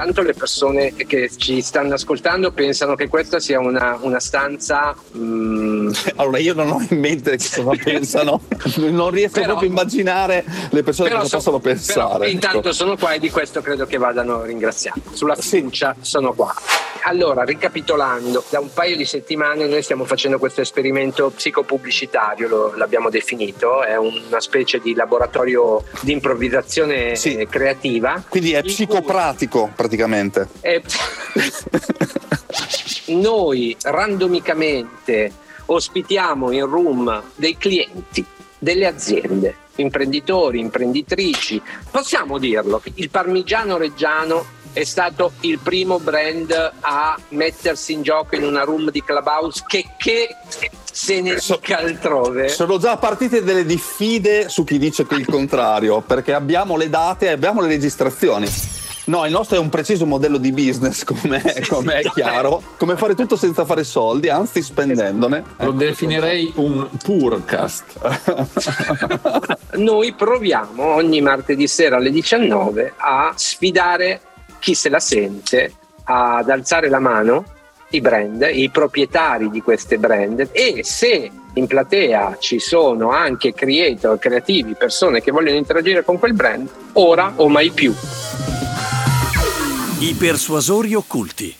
Intanto le persone che ci stanno ascoltando pensano che questa sia una, una stanza. Mm... Allora, io non ho in mente cosa pensano, non riesco però, proprio a immaginare le persone che so, possono pensare. Però, intanto ecco. sono qua e di questo credo che vadano ringraziati. Sulla fiducia sì. sono qua. Allora, ricapitolando, da un paio di settimane noi stiamo facendo questo esperimento psicopubblicitario, lo, l'abbiamo definito, è una specie di laboratorio di improvvisazione sì. creativa. Quindi è psicopratico praticamente. È... noi randomicamente ospitiamo in room dei clienti, delle aziende, imprenditori, imprenditrici. Possiamo dirlo, il parmigiano reggiano è stato il primo brand a mettersi in gioco in una room di Clubhouse che, che se ne dica altrove. Sono già partite delle diffide su chi dice il contrario, perché abbiamo le date e abbiamo le registrazioni. No, il nostro è un preciso modello di business, come è chiaro, come fare tutto senza fare soldi, anzi spendendone. Lo definirei un purcast. Noi proviamo ogni martedì sera alle 19 a sfidare chi se la sente ad alzare la mano, i brand, i proprietari di queste brand e se in platea ci sono anche creator, creativi, persone che vogliono interagire con quel brand, ora o mai più. I persuasori occulti.